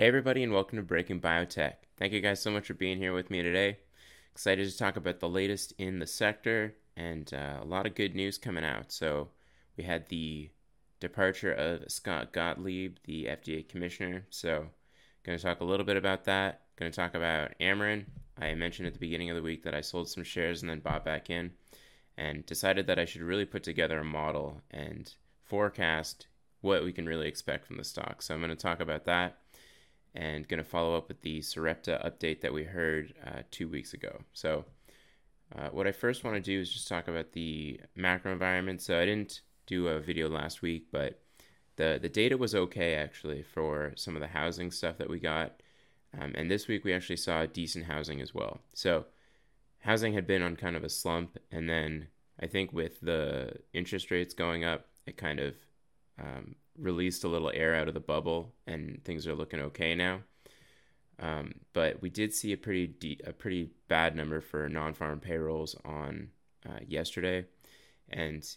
Hey, everybody, and welcome to Breaking Biotech. Thank you guys so much for being here with me today. Excited to talk about the latest in the sector and uh, a lot of good news coming out. So, we had the departure of Scott Gottlieb, the FDA commissioner. So, going to talk a little bit about that. Going to talk about Amarin. I mentioned at the beginning of the week that I sold some shares and then bought back in and decided that I should really put together a model and forecast what we can really expect from the stock. So I'm going to talk about that and going to follow up with the Sarepta update that we heard uh, two weeks ago. So, uh, what I first want to do is just talk about the macro environment. So, I didn't do a video last week, but the, the data was okay actually for some of the housing stuff that we got. Um, and this week we actually saw decent housing as well. So, housing had been on kind of a slump, and then I think with the interest rates going up, it kind of um, released a little air out of the bubble, and things are looking okay now. Um, but we did see a pretty de- a pretty bad number for non-farm payrolls on uh, yesterday, and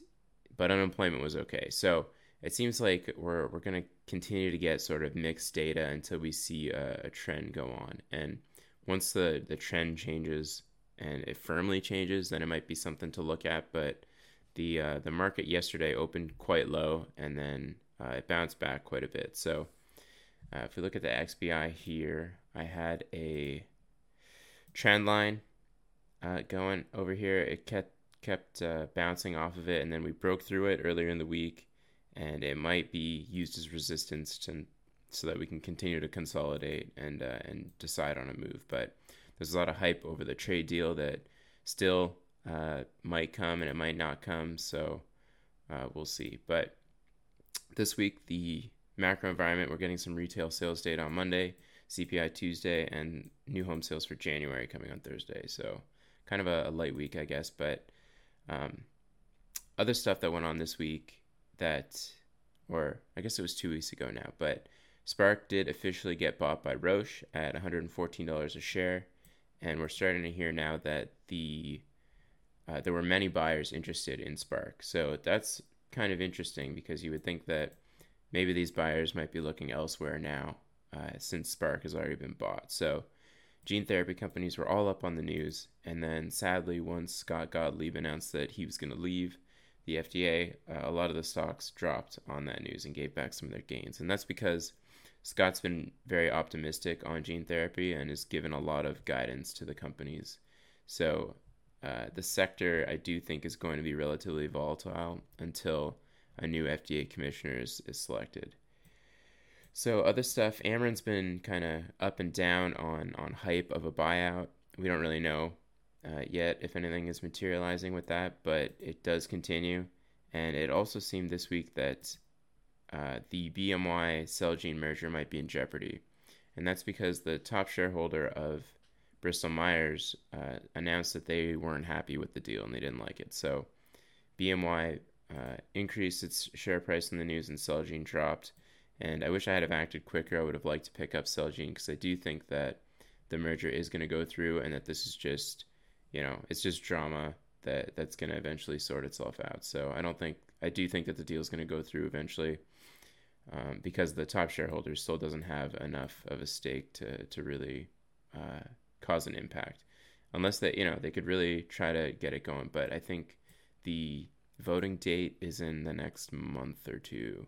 but unemployment was okay. So it seems like we're we're going to continue to get sort of mixed data until we see a, a trend go on. And once the the trend changes and it firmly changes, then it might be something to look at. But the uh, the market yesterday opened quite low, and then uh, it bounced back quite a bit. So uh, if we look at the XBI here, I had a trend line uh, going over here. It kept kept uh, bouncing off of it, and then we broke through it earlier in the week, and it might be used as resistance to so that we can continue to consolidate and uh, and decide on a move. But there's a lot of hype over the trade deal that still uh, might come and it might not come. So we'll see. But this week, the macro environment, we're getting some retail sales data on Monday, CPI Tuesday, and new home sales for January coming on Thursday. So kind of a, a light week, I guess. But um, other stuff that went on this week that, or I guess it was two weeks ago now, but Spark did officially get bought by Roche at $114 a share and we're starting to hear now that the uh, there were many buyers interested in Spark. So that's kind of interesting because you would think that maybe these buyers might be looking elsewhere now uh, since Spark has already been bought. So gene therapy companies were all up on the news, and then sadly, once Scott Gottlieb announced that he was going to leave the FDA, uh, a lot of the stocks dropped on that news and gave back some of their gains, and that's because Scott's been very optimistic on gene therapy and has given a lot of guidance to the companies. So uh, the sector, I do think, is going to be relatively volatile until a new FDA commissioner is, is selected. So other stuff, Amarin's been kind of up and down on on hype of a buyout. We don't really know uh, yet if anything is materializing with that, but it does continue. And it also seemed this week that uh, the BMY Celgene merger might be in jeopardy. And that's because the top shareholder of Bristol Myers uh, announced that they weren't happy with the deal and they didn't like it. So BMY uh, increased its share price in the news and Celgene dropped. And I wish I had acted quicker. I would have liked to pick up Celgene because I do think that the merger is going to go through and that this is just, you know, it's just drama that that's going to eventually sort itself out. So I don't think I do think that the deal is going to go through eventually um, because the top shareholder still doesn't have enough of a stake to to really uh, cause an impact, unless they you know they could really try to get it going. But I think the voting date is in the next month or two,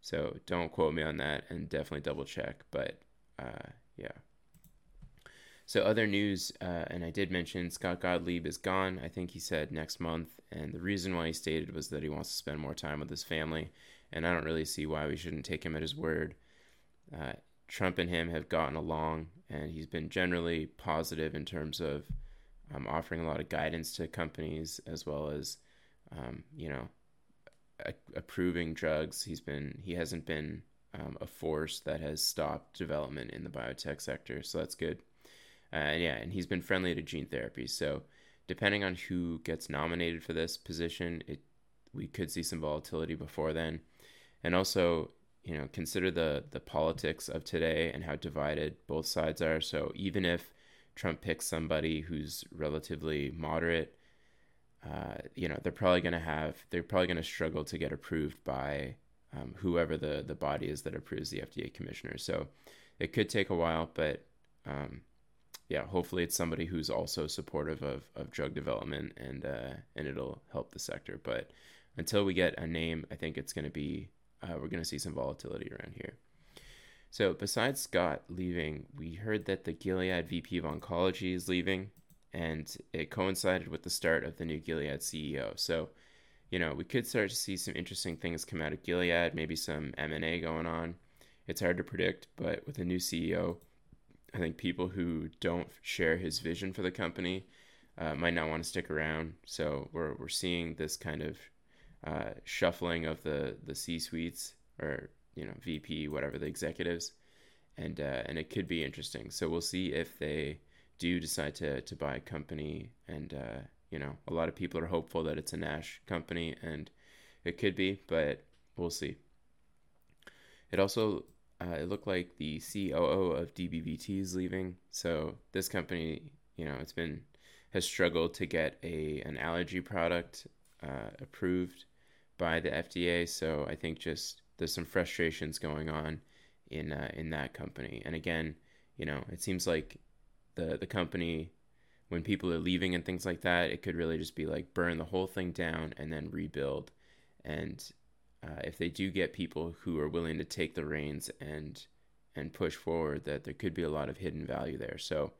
so don't quote me on that, and definitely double check. But uh, yeah. So other news, uh, and I did mention Scott Gottlieb is gone. I think he said next month, and the reason why he stated was that he wants to spend more time with his family and I don't really see why we shouldn't take him at his word. Uh, Trump and him have gotten along, and he's been generally positive in terms of um, offering a lot of guidance to companies as well as, um, you know, a- approving drugs. He's been he hasn't been um, a force that has stopped development in the biotech sector, so that's good. Uh, and yeah, and he's been friendly to gene therapy. So depending on who gets nominated for this position, it we could see some volatility before then and also you know consider the the politics of today and how divided both sides are so even if trump picks somebody who's relatively moderate uh, you know they're probably going to have they're probably going to struggle to get approved by um, whoever the the body is that approves the FDA commissioner. So it could take a while, but um, yeah, hopefully it's somebody who's also supportive of, of drug development and uh, and it'll help the sector. But until we get a name, I think it's going to be uh, we're going to see some volatility around here. So besides Scott leaving, we heard that the Gilead VP of Oncology is leaving, and it coincided with the start of the new Gilead CEO. So, you know, we could start to see some interesting things come out of Gilead, maybe some M and A going on. It's hard to predict, but with a new CEO, I think people who don't share his vision for the company uh, might not want to stick around. So we're we're seeing this kind of uh, shuffling of the the C suites or you know VP whatever the executives, and uh, and it could be interesting. So we'll see if they do decide to to buy a company, and uh, you know a lot of people are hopeful that it's a Nash company, and it could be, but we'll see. It also uh, it looked like the COO of DBVT is leaving, so this company, you know, it's been has struggled to get a an allergy product uh, approved by the FDA. So I think just there's some frustrations going on in uh, in that company. And again, you know, it seems like the the company when people are leaving and things like that, it could really just be like burn the whole thing down and then rebuild. And uh, if they do get people who are willing to take the reins and and push forward, that there could be a lot of hidden value there. So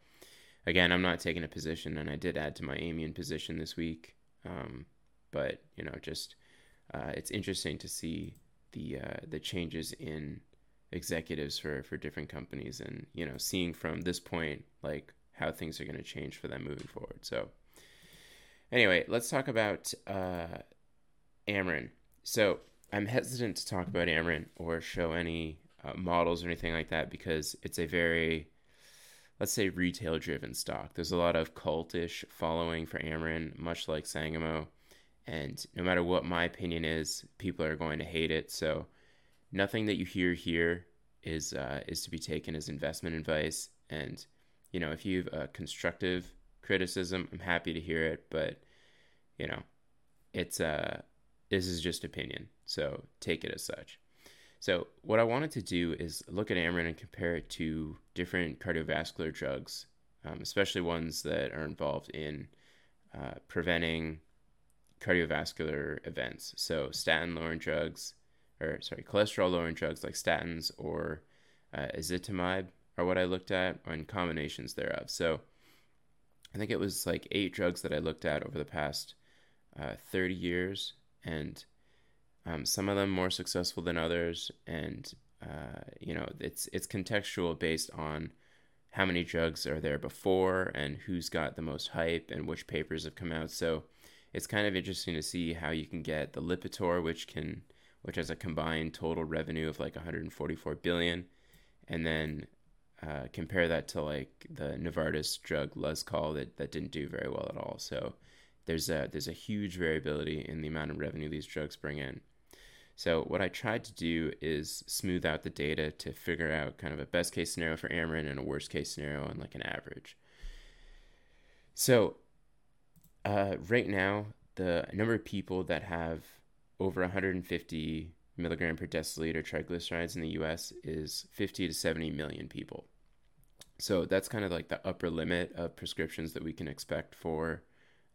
again, I'm not taking a position, and I did add to my Aimmune position this week. Um, but you know, just uh, it's interesting to see the uh, the changes in executives for for different companies, and you know, seeing from this point like how things are going to change for them moving forward. So, anyway, let's talk about uh. So, I'm hesitant to talk about Amarin or show any uh, models or anything like that because it's a very let's say retail driven stock. There's a lot of cultish following for Amarin, much like Sangamo and no matter what my opinion is, people are going to hate it. So nothing that you hear here is uh, is to be taken as investment advice. And you know, if you have a constructive criticism, I'm happy to hear it. But you know, it's uh, this is just opinion, so take it as such. So what I wanted to do is look at Amarin and compare it to different cardiovascular drugs, um, especially ones that are involved in uh, preventing cardiovascular events. So statin lowering drugs, or sorry, cholesterol lowering drugs like statins or uh, are what I looked at, and combinations thereof. So I think it was like eight drugs that I looked at over the past uh, 30 years, and um, some of them more successful than others. And uh, you know, it's it's contextual based on how many drugs are there before and who's got the most hype and which papers have come out. So it's kind of interesting to see how you can get the Lipitor, which can which has a combined total revenue of like 144 billion, and then uh, compare that to like the Novartis drug Lescol that, that didn't do very well at all. So there's a there's a huge variability in the amount of revenue these drugs bring in. So what I tried to do is smooth out the data to figure out kind of a best case scenario for Amarin and a worst case scenario and like an average. So uh, right now, the number of people that have over 150 milligram per deciliter triglycerides in the US is 50 to 70 million people. So that's kind of like the upper limit of prescriptions that we can expect for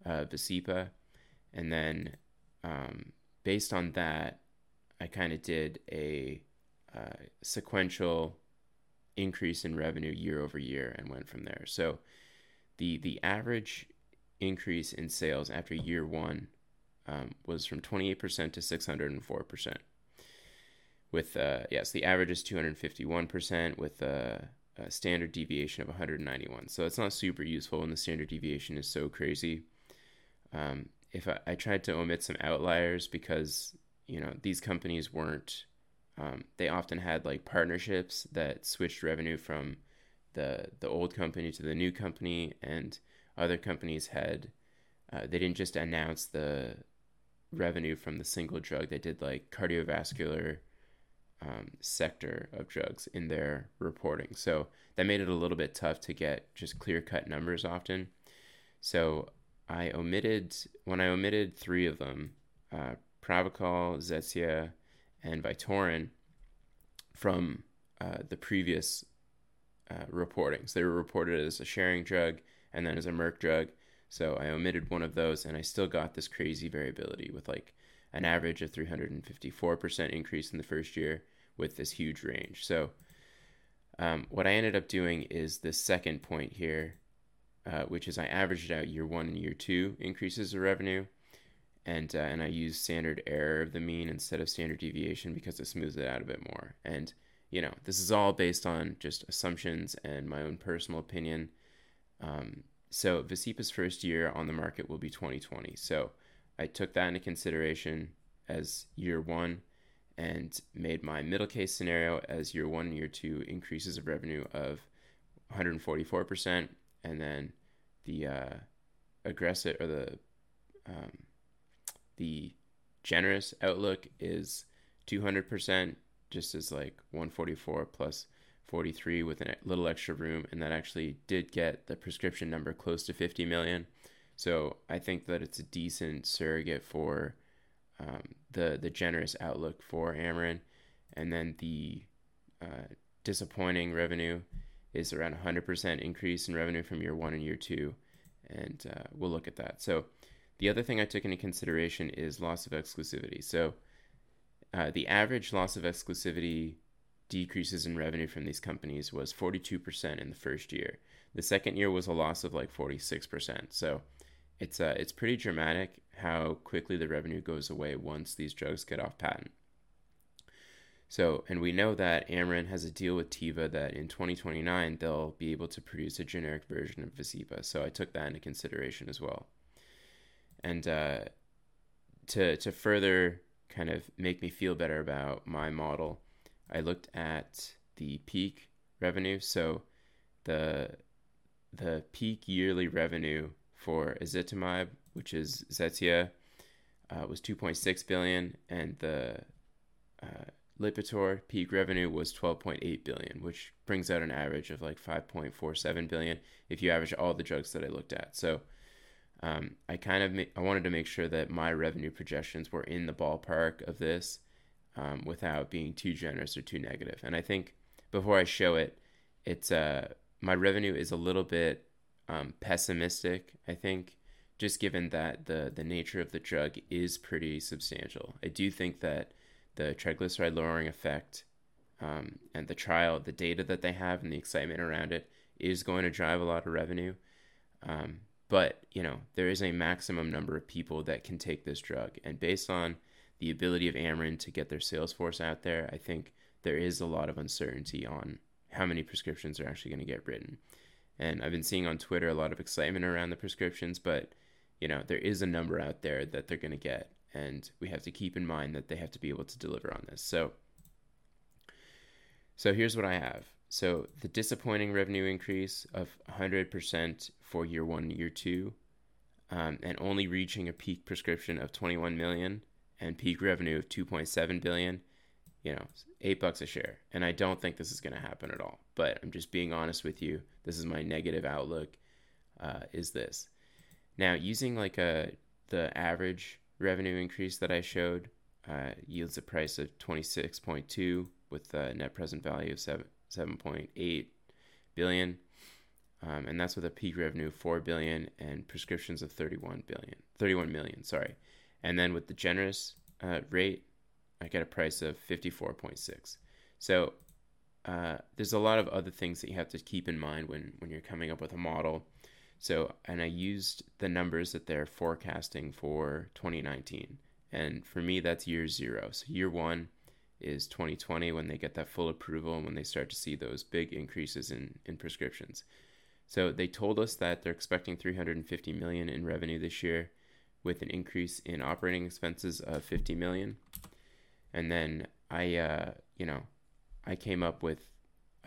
uh, Vascepa. And then um, based on that, I kind of did a uh, sequential increase in revenue year over year and went from there. So the the average increase in sales after year one um, was from 28% to 604%. With, uh, yes, the average is 251% with a, a, standard deviation of 191. So it's not super useful when the standard deviation is so crazy. Um, if I, I, tried to omit some outliers because, you know, these companies weren't, um, they often had like partnerships that switched revenue from the, the old company to the new company. And other companies had uh, they didn't just announce the revenue from the single drug they did like cardiovascular um, sector of drugs in their reporting so that made it a little bit tough to get just clear cut numbers often so i omitted when i omitted three of them uh, Pravachol, Zetia, and Vytorin from uh, the previous uh, reportings. They were reported as a Schering drug and then as a Merck drug. So I omitted one of those, and I still got this crazy variability with like an average of 354% increase in the first year with this huge range. So um, what I ended up doing is the second point here, uh, which is I averaged out year one and year two increases of revenue, and uh, and I used standard error of the mean instead of standard deviation because it smooths it out a bit more. And you know, this is all based on just assumptions and my own personal opinion. Um, so Vascepa's first year on the market will be 2020. So I took that into consideration as year one and made my middle case scenario as year one and year two increases of revenue of 144%, and then the uh, aggressive or the um, the generous outlook is 200%, just as like 144 plus 43 with a little extra room, and that actually did get the prescription number close to 50 million. So I think that it's a decent surrogate for um, the the generous outlook for Amarin, and then the uh, disappointing revenue is around 100% increase in revenue from year one and year two, and uh, we'll look at that. So the other thing I took into consideration is loss of exclusivity. So uh, the average loss of exclusivity decreases in revenue from these companies was 42% in the first year. The second year was a loss of like 46%. So it's uh, it's pretty dramatic how quickly the revenue goes away once these drugs get off patent. So, and we know that Amarin has a deal with Teva that in 2029 they'll be able to produce a generic version of Vascepa. So I took that into consideration as well. And uh, to to further kind of make me feel better about my model, I looked at the peak revenue. So the the peak yearly revenue for ezetimibe, which is Zetia, uh, was 2.6 billion, and the uh, Lipitor peak revenue was 12.8 billion, which brings out an average of like 5.47 billion if you average all the drugs that I looked at. So um, I kind of ma- I wanted to make sure that my revenue projections were in the ballpark of this um, without being too generous or too negative. And I think before I show it, it's uh, my revenue is a little bit um, pessimistic. I think just given that the the nature of the drug is pretty substantial. I do think that the triglyceride lowering effect um, and the trial, the data that they have, and the excitement around it is going to drive a lot of revenue. Um, but you know there is a maximum number of people that can take this drug, and based on the ability of Amarin to get their sales force out there, I think there is a lot of uncertainty on how many prescriptions are actually going to get written. And I've been seeing on Twitter a lot of excitement around the prescriptions, but you know, there is a number out there that they're going to get, and we have to keep in mind that they have to be able to deliver on this. So, so here's what I have. So the disappointing revenue increase of 100% for year one, year two, um, and only reaching a peak prescription of 21 million and peak revenue of 2.7 billion you know, eight bucks a share. And I don't think this is going to happen at all. But I'm just being honest with you. This is my negative outlook. Uh, is this now using like a the average revenue increase that I showed uh, yields a price of 26.2 with a net present value of 7 7.8 billion. Um, and that's with a peak revenue of 4 billion and prescriptions of 31 billion 31 million sorry and then with the generous uh, rate I get a price of 54.6. So uh, there's a lot of other things that you have to keep in mind when, when you're coming up with a model. So, and I used the numbers that they're forecasting for 2019. And for me, that's year zero. So year one is 2020 when they get that full approval and when they start to see those big increases in, in prescriptions. So they told us that they're expecting 350 million in revenue this year with an increase in operating expenses of 50 million and then I, uh, you know, I came up with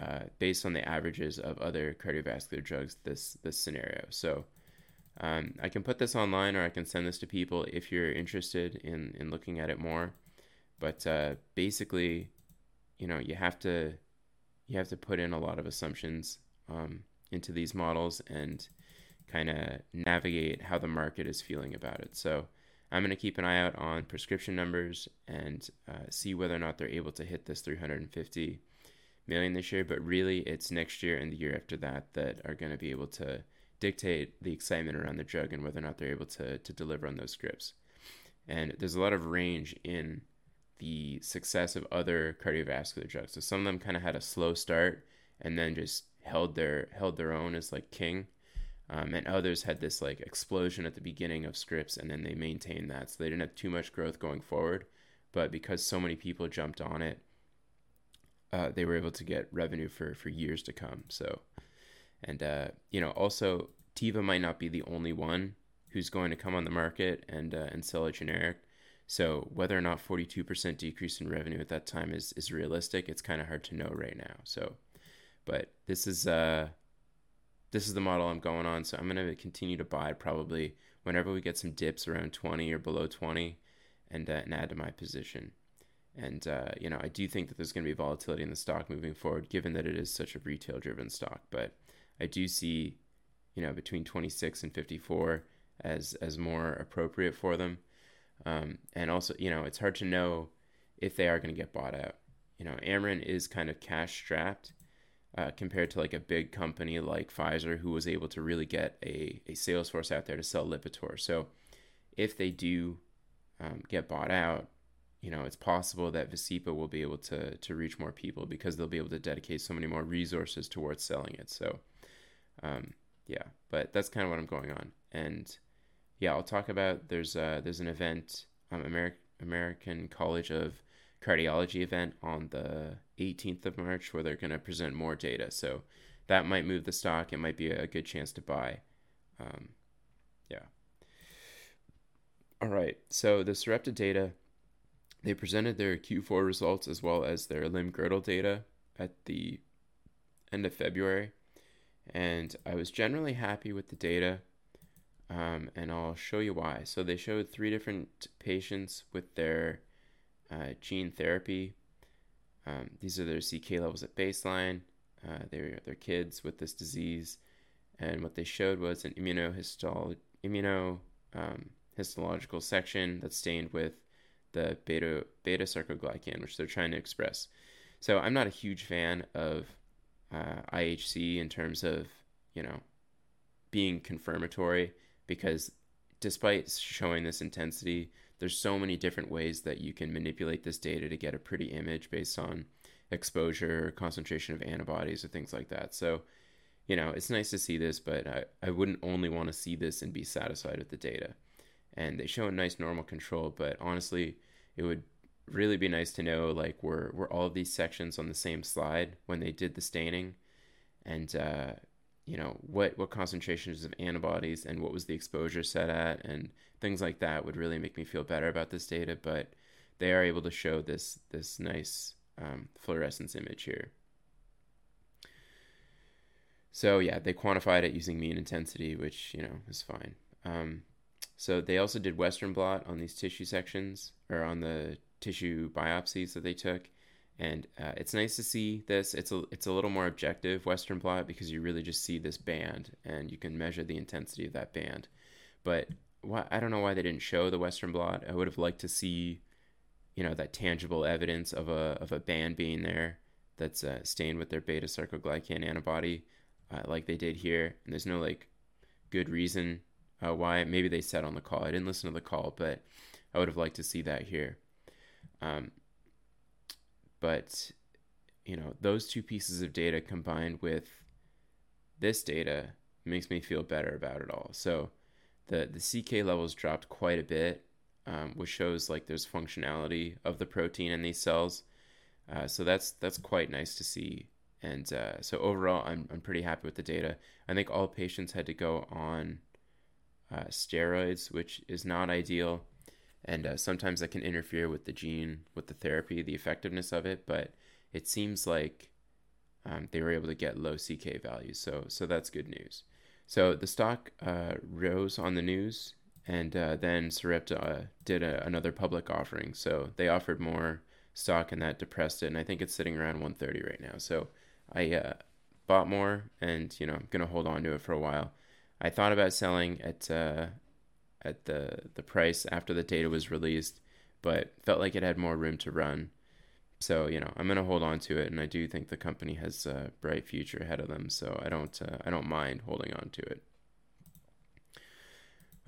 uh, based on the averages of other cardiovascular drugs this this scenario. So um, I can put this online or I can send this to people if you're interested in in looking at it more. But uh, basically, you know, you have to you have to put in a lot of assumptions um, into these models and kind of navigate how the market is feeling about it. So I'm going to keep an eye out on prescription numbers and uh, see whether or not they're able to hit this 350 million this year. But really, it's next year and the year after that that are going to be able to dictate the excitement around the drug and whether or not they're able to, to deliver on those scripts. And there's a lot of range in the success of other cardiovascular drugs. So some of them kind of had a slow start and then just held their held their own as like king. Um, and others had this like explosion at the beginning of scripts and then they maintained that. So they didn't have too much growth going forward. But because so many people jumped on it, uh, they were able to get revenue for, for years to come. So, and, uh, you know, also Teva might not be the only one who's going to come on the market and, uh, and sell a generic. So whether or not 42% decrease in revenue at that time is, is realistic, it's kind of hard to know right now. So, but this is, uh, this is the model I'm going on. So I'm going to continue to buy probably whenever we get some dips around 20 or below 20 and, uh, and add to my position. And, uh, you know, I do think that there's going to be volatility in the stock moving forward, given that it is such a retail driven stock. But I do see, you know, between 26 and 54 as, as more appropriate for them. Um, and also, you know, it's hard to know if they are going to get bought out. You know, Amarin is kind of cash strapped uh, compared to like a big company like Pfizer, who was able to really get a, a sales force out there to sell Lipitor. So if they do um, get bought out, you know, it's possible that Vascepa will be able to to reach more people because they'll be able to dedicate so many more resources towards selling it. So, um, yeah, but that's kind of what I'm going on. And yeah, I'll talk about there's uh, there's an event, um, American American College of Cardiology event on the 18th of March where they're going to present more data. So that might move the stock. It might be a good chance to buy. Um, yeah. All right. So the Sarepta data they presented their Q4 results as well as their limb girdle data at the end of February, and I was generally happy with the data. Um, and I'll show you why. So they showed three different patients with their uh, gene therapy. Um, these are their CK levels at baseline. Uh, they're, they're kids with this disease. And what they showed was an immunohistol- immuno, um, section that's stained with the beta beta sarcoglycan, which they're trying to express. So I'm not a huge fan of uh, IHC in terms of you know being confirmatory because despite showing this intensity, there's so many different ways that you can manipulate this data to get a pretty image based on exposure, concentration of antibodies, or things like that. So, you know, it's nice to see this, but I, I wouldn't only want to see this and be satisfied with the data and they show a nice normal control. But honestly, it would really be nice to know like were were all of these sections on the same slide when they did the staining, and uh, you know what what concentrations of antibodies and what was the exposure set at and things like that would really make me feel better about this data. But they are able to show this this nice um, fluorescence image here. So yeah, they quantified it using mean intensity, which you know is fine. Um, so they also did Western blot on these tissue sections or on the tissue biopsies that they took. And uh, it's nice to see this. It's a it's a little more objective Western blot because you really just see this band and you can measure the intensity of that band. But why, I don't know why they didn't show the Western blot. I would have liked to see, you know, that tangible evidence of a of a band being there that's uh, stained with their beta sarcoglycan antibody, uh, like they did here. And there's no like good reason uh, why maybe they said on the call. I didn't listen to the call, but I would have liked to see that here. Um, but you know, those two pieces of data combined with this data makes me feel better about it all. So the the CK levels dropped quite a bit, um, which shows like there's functionality of the protein in these cells. Uh, so that's that's quite nice to see. And uh, so overall, I'm I'm pretty happy with the data. I think all patients had to go on uh, steroids, which is not ideal. And uh, sometimes that can interfere with the gene, with the therapy, the effectiveness of it. But it seems like um, they were able to get low CK values. So, so that's good news. So the stock uh, rose on the news, and uh, then Sarepta uh, did a, another public offering. So they offered more stock, and that depressed it. And I think it's sitting around 130 right now. So I uh, bought more, and you know I'm gonna hold on to it for a while. I thought about selling at uh, at the the price after the data was released, but felt like it had more room to run. So you know, I'm gonna hold on to it, and I do think the company has a bright future ahead of them. So I don't uh, I don't mind holding on to it.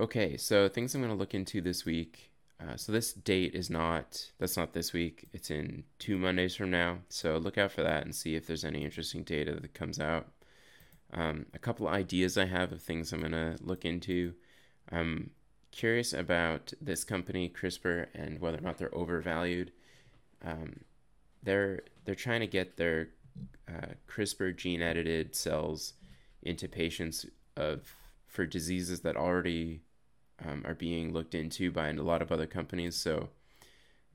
Okay, so things I'm gonna look into this week. Uh, so this date is not that's not this week. It's in two Mondays from now. So look out for that and see if there's any interesting data that comes out. Um, a couple ideas I have of things I'm gonna look into. I'm curious about this company CRISPR and whether or not they're overvalued. Um, they're they're trying to get their uh, CRISPR gene edited cells into patients of for diseases that already um, are being looked into by a lot of other companies. So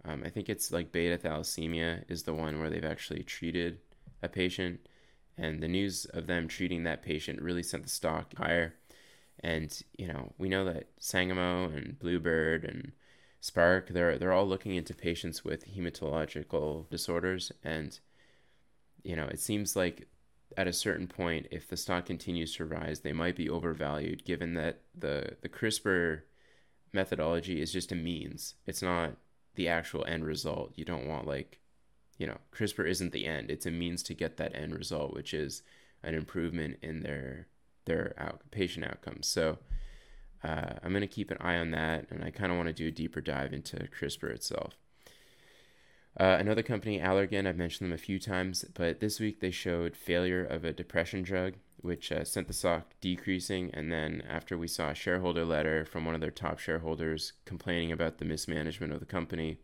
um, I think it's like beta thalassemia is the one where they've actually treated a patient, and the news of them treating that patient really sent the stock higher. And you know we know that Sangamo and Bluebird and Spark they're they're all looking into patients with hematological disorders, and you know it seems like at a certain point, if the stock continues to rise, they might be overvalued given that the, the CRISPR methodology is just a means. It's not the actual end result. You don't want, like, you know, CRISPR isn't the end. It's a means to get that end result, which is an improvement in their their out, patient outcomes. So uh, I'm going to keep an eye on that, and I kind of want to do a deeper dive into CRISPR itself. Uh, another company, Allergan, I've mentioned them a few times, but this week they showed failure of a depression drug, which uh, sent the stock decreasing. And then after we saw a shareholder letter from one of their top shareholders complaining about the mismanagement of the company,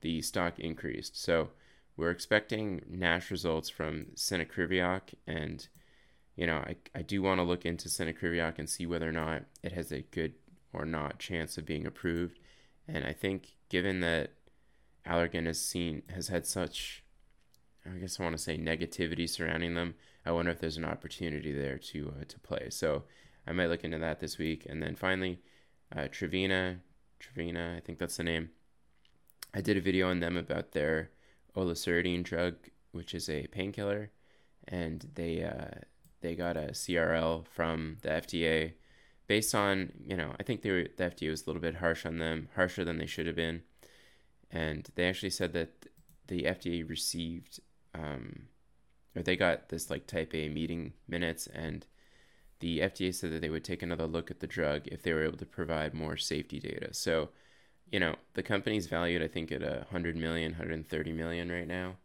the stock increased. So we're expecting NASH results from cenicriviroc, and you know I, I do want to look into cenicriviroc and see whether or not it has a good or not chance of being approved. And I think given that Allergan has seen has had such I guess I want to say negativity surrounding them. I wonder if there's an opportunity there to uh, to play. So I might look into that this week. And then finally, uh, Trevina, Trevena, I think that's the name. I did a video on them about their oliceridine drug, which is a painkiller, and they uh, they got a CRL from the FDA based on you know I think they were, the FDA was a little bit harsh on them, harsher than they should have been and they actually said that the FDA received, um, or they got this like Type A meeting minutes, and the FDA said that they would take another look at the drug if they were able to provide more safety data. So, you know, the company's valued, I think, at a 100 million, 130 million right now,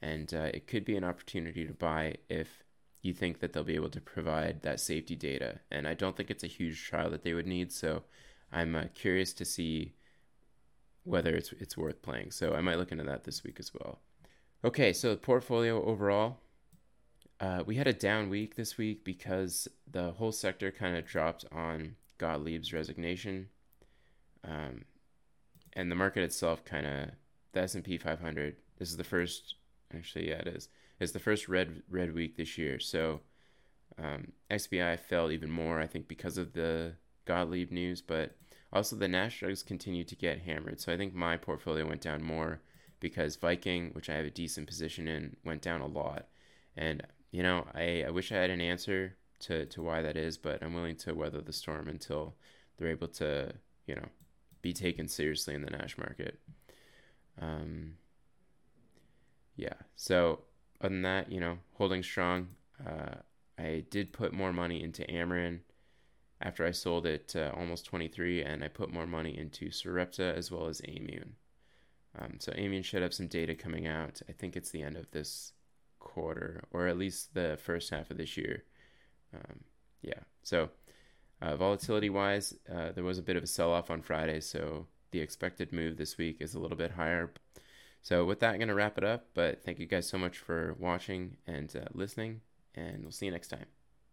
and uh, it could be an opportunity to buy if you think that they'll be able to provide that safety data. And I don't think it's a huge trial that they would need, so I'm uh, curious to see whether it's it's worth playing. So I might look into that this week as well. Okay, so the portfolio overall, uh, we had a down week this week because the whole sector kind of dropped on Gottlieb's resignation, um, and the market itself kind of the S and P 500. This is the first, actually, yeah, it is. It's the first red red week this year. So um, XBI fell even more, I think, because of the Gottlieb news, but also, the Nash drugs continue to get hammered. So I think my portfolio went down more because Viking, which I have a decent position in, went down a lot. And, you know, I, I wish I had an answer to, to why that is, but I'm willing to weather the storm until they're able to, you know, be taken seriously in the Nash market. Um, yeah. So, other than that, you know, holding strong. Uh, I did put more money into Amarin after I sold it to almost 23 and I put more money into Sarepta as well as Aimmune. Um, so Aimmune should have some data coming out. I think it's the end of this quarter or at least the first half of this year. Um, yeah. So uh, volatility wise, uh, there was a bit of a sell off on Friday. So the expected move this week is a little bit higher. So with that, I'm going to wrap it up. But thank you guys so much for watching and uh, listening. And we'll see you next time.